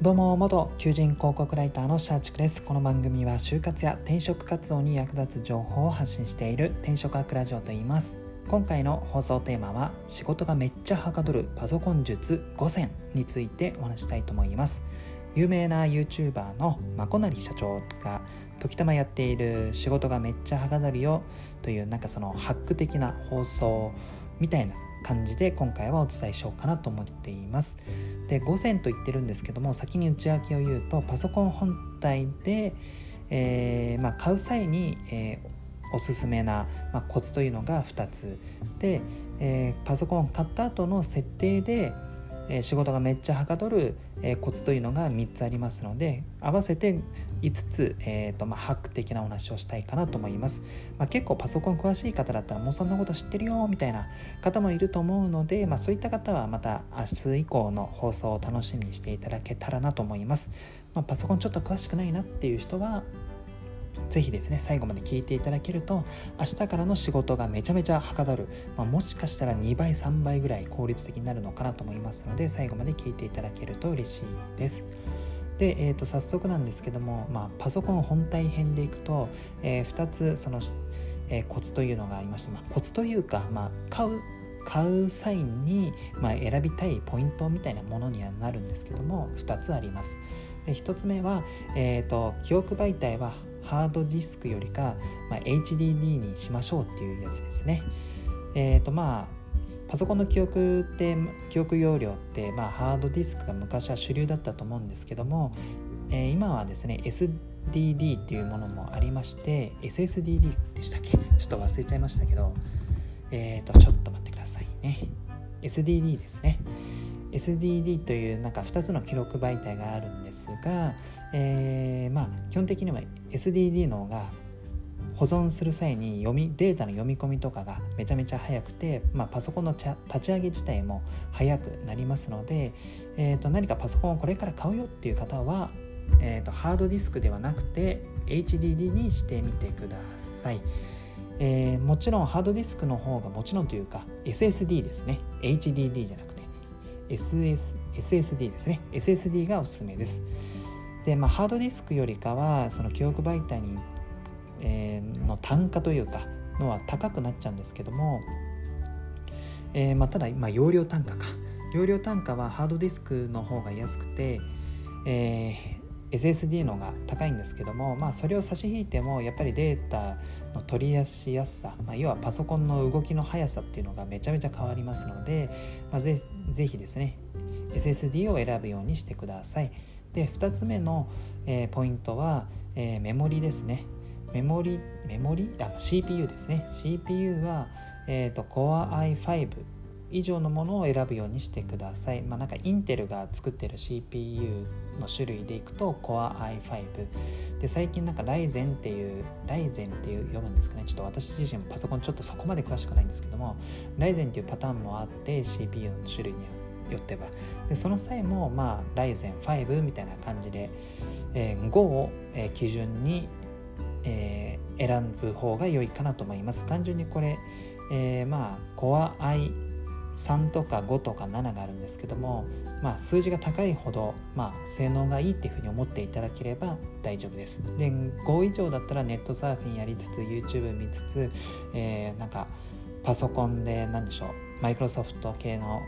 どうも元求人広告ライターのシャーチクです。この番組は就活や転職活動に役立つ情報を発信している転職アクラジオと言います。今回の放送テーマは仕事がめっちゃはかどるパソコン術5選についてお話したいと思います。有名な YouTuber のまこなり社長が時たまやっている仕事がめっちゃはかどるよというなんかそのハック的な放送みたいな感じで今回はお伝えしようかなと思っています。で5選と言ってるんですけども先に内訳を言うとパソコン本体で、えー、まあ、買う際に、えー、おすすめな、まあ、コツというのが2つ。で、えー、パソコンを買った後の設定でえ仕事がめっちゃはかどる、えコツというのが3つありますので合わせて5つ、えーとまあ、ハック的なお話をしたいかなと思います、まあ、結構パソコン詳しい方だったらもうそんなこと知ってるよみたいな方もいると思うので、まあ、そういった方はまた明日以降の放送を楽しみにしていただけたらなと思います、まパソコンちょっと詳しくないなっていう人はぜひですね最後まで聞いていただけると明日からの仕事がめちゃめちゃはかどる、まあ、もしかしたら2倍3倍ぐらい効率的になるのかなと思いますので最後まで聞いていただけると嬉しいです。で、えー、と早速なんですけども、まあ、パソコン本体編でいくと、えー、2つその、えー、コツというのがありまして、まあ、コツというか、まあ、買う買う際に、まあ、選びたいポイントみたいなものにはなるんですけども2つあります。で1つ目は、えーと記憶媒体はハードディスクよりか、まあ、HDD にしましょうっていうやつですね。えっ、ー、とまあパソコンの記憶って記憶容量って、まあ、ハードディスクが昔は主流だったと思うんですけども、えー、今はですね SDD っていうものもありまして SSDD でしたっけ？ちょっと忘れちゃいましたけどえっ、ー、とちょっと待ってくださいね。SDD ですね。SDD というなんか2つの記録媒体があるんですが、えー、まあ基本的には SDD の方が保存する際に読みデータの読み込みとかがめちゃめちゃ早くて、まあ、パソコンの立ち上げ自体も早くなりますので、えー、と何かパソコンをこれから買うよっていう方は、えー、とハードディスクではなくて HDD にしてみてください。えー、もちろんハードディスクの方がもちろんというか SSD ですね HDD じゃなくて SS SSD ですね。SSD がおすすめです。で、まあ、ハードディスクよりかはその記憶媒体に、えー、の単価というかのは高くなっちゃうんですけども、えー、まあ、ただ、まあ、容量単価か。容量単価はハードディスクの方が安くて、えー SSD のが高いんですけども、まあ、それを差し引いてもやっぱりデータの取り出しやすさ、まあ、要はパソコンの動きの速さっていうのがめちゃめちゃ変わりますので、まあ、ぜぜひですね SSD を選ぶようにしてください。で2つ目の、えー、ポイントは、えー、メモリですね。メモリメモリ？あ CPU ですね。CPU は、えーと、Core i5 以上のものを選ぶようにしてください。まあ、なんかインテルが作ってる CPU の種類でいくと Core i5 で最近なんか Ryzen っていう Ryzen っていう読むんですかね。ちょっと私自身もパソコンちょっとそこまで詳しくないんですけども Ryzen っていうパターンもあって CPU の種類によっては。でその際もまあ Ryzen5 みたいな感じで、えー、5を、えー、基準に、えー、選ぶ方が良いかなと思います。単純にこれ、えー、まあ Core i 3とか5とか7があるんですけども、まあ、数字が高いほど、まあ、性能がいいっていうふうに思っていただければ大丈夫です。で5以上だったらネットサーフィンやりつつ YouTube 見つつ、えー、なんかパソコンで何でしょうマイクロソフト系の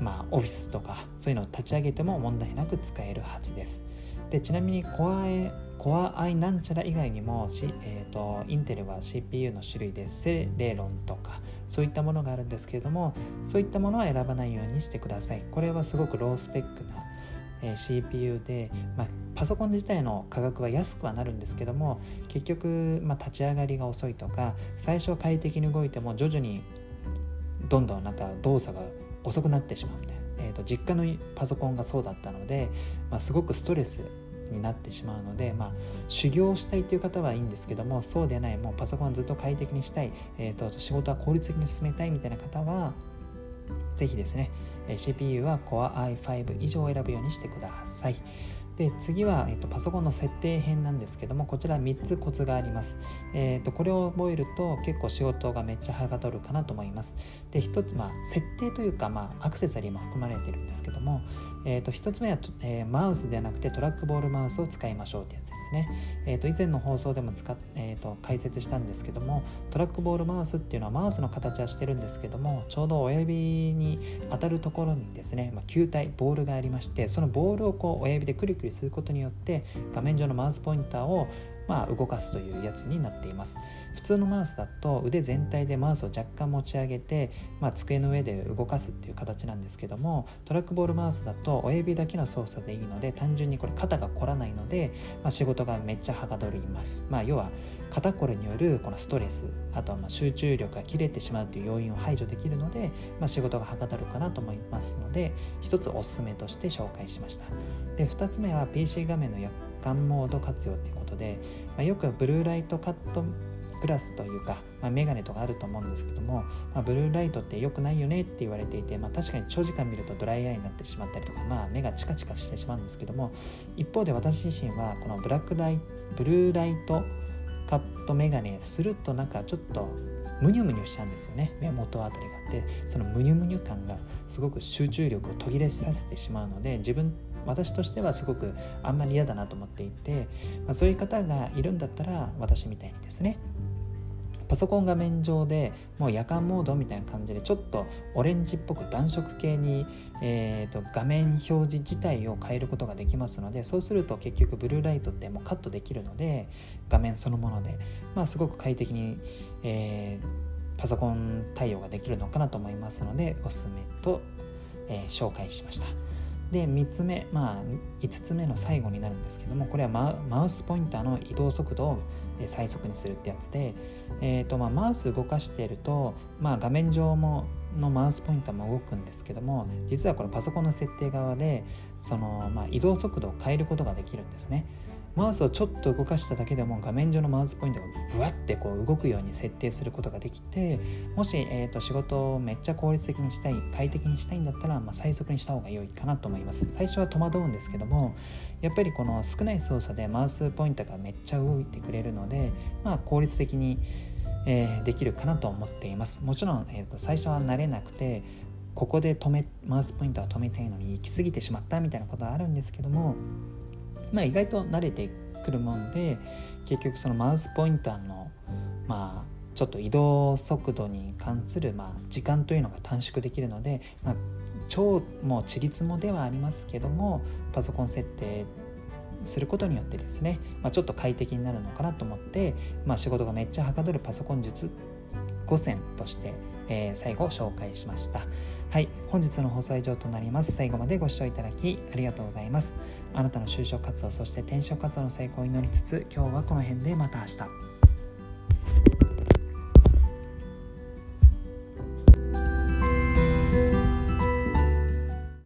まあ、オフィスとかそういうのを立ち上げても問題なく使えるはずです。でちなみに Core, Core i なんちゃら以外にも、えーと、インテルは CPU の種類でセレロンとかそういったものがあるんですけれどもそういったものは選ばないようにしてください。これはすごくロースペックな、えー、CPU で、まあ、パソコン自体の価格は安くはなるんですけども結局、まあ、立ち上がりが遅いとか最初快適に動いても徐々にどんどんなんか動作が遅くなってしまうみたいな、えーと、実家のパソコンがそうだったので、まあ、すごくストレスになってしまうので、まあ、修行したいという方はいいんですけどもそうでないもうパソコンずっと快適にしたい、えーと、仕事は効率的に進めたいみたいな方は是非ですね CPU は Core i5 以上を選ぶようにしてください。で次は、えーと、パソコンの設定編なんですけどもこちら3つコツがあります、えーと、これを覚えると結構仕事がめっちゃはかどるかなと思います。で1つ、まあ、設定というか、まあ、アクセサリーも含まれてるんですけども、えーと、1つ目は、えー、マウスではなくてトラックボールマウスを使いましょうってやつですね、えー、と以前の放送でも使っ、えー、と解説したんですけどもトラックボールマウスっていうのはマウスの形はしてるんですけどもちょうど親指に当たるところにですね、まあ、球体ボールがありましてそのボールをこう親指でクリクりすることによって画面上のマウスポインターをまあ、動かすというやつになっています。普通のマウスだと腕全体でマウスを若干持ち上げて、まあ、机の上で動かすっていう形なんですけどもトラックボールマウスだと親指だけの操作でいいので単純にこれ肩が凝らないので、まあ、仕事がめっちゃはかどります、まあ、要は肩こりによるこのストレスあとはま集中力が切れてしまうという要因を排除できるので、まあ、仕事がはかどるかなと思いますので一つおすすめとして紹介しました。で2つ目は PC 画面の夜間モード活用ということで、まあ、よくブルーライトカットグラスというか、まあ、メガネとかあると思うんですけども、まあ、ブルーライトって良くないよねって言われていて、まあ、確かに長時間見るとドライアイになってしまったりとか、まあ、目がチカチカしてしまうんですけども一方で私自身はこのブラックライブルーライトカットメガネするとなんかちょっとムニュムニュしちゃうんですよね。目元あたりが。あってそのムニュムニュ感がすごく集中力を途切れさせてしまうので自分私としてはすごくあんまり嫌だなと思っていて、まあ、そういう方がいるんだったら私みたいにですねパソコン画面上でもう夜間モードみたいな感じでちょっとオレンジっぽく暖色系に、えーと、画面表示自体を変えることができますのでそうすると結局ブルーライトってもうカットできるので画面そのもので、まあ、すごく快適に、えー、パソコン対応ができるのかなと思いますのでおすすめと、えー、紹介しました。で3つ目まあ5つ目の最後になるんですけどもこれはマウスポインターの移動速度を最速にするってやつで、えーとまあ、マウス動かしていると、まあ、画面上ものマウスポインターも動くんですけども実はこれパソコンの設定側でその、まあ、移動速度を変えることができるんですね。マウスをちょっと動かしただけでも画面上のマウスポイントがブワッてこう動くように設定することができてもし、えーと、仕事をめっちゃ効率的にしたい快適にしたいんだったら、まあ、最速にした方が良いかなと思います。最初は戸惑うんですけどもやっぱりこの少ない操作でマウスポインターがめっちゃ動いてくれるので、まあ、効率的に、えー、できるかなと思っています。もちろん、えーと最初は慣れなくてここで止めマウスポインターを止めたいのに行き過ぎてしまったみたいなことはあるんですけどもまあ、意外と慣れてくるもんで結局そのマウスポインターのまあちょっと移動速度に関する、まあ、時間というのが短縮できるので、まあ、超もうちりつもではありますけどもパソコン設定することによってですね、まあ、ちょっと快適になるのかなと思って、まあ、仕事がめっちゃはかどるパソコン術5選として、えー、最後紹介しました。はい、本日の放送以上となります。最後までご視聴いただきありがとうございます。あなたの就職活動、そして転職活動の成功を祈りつつ、今日はこの辺でまた明日。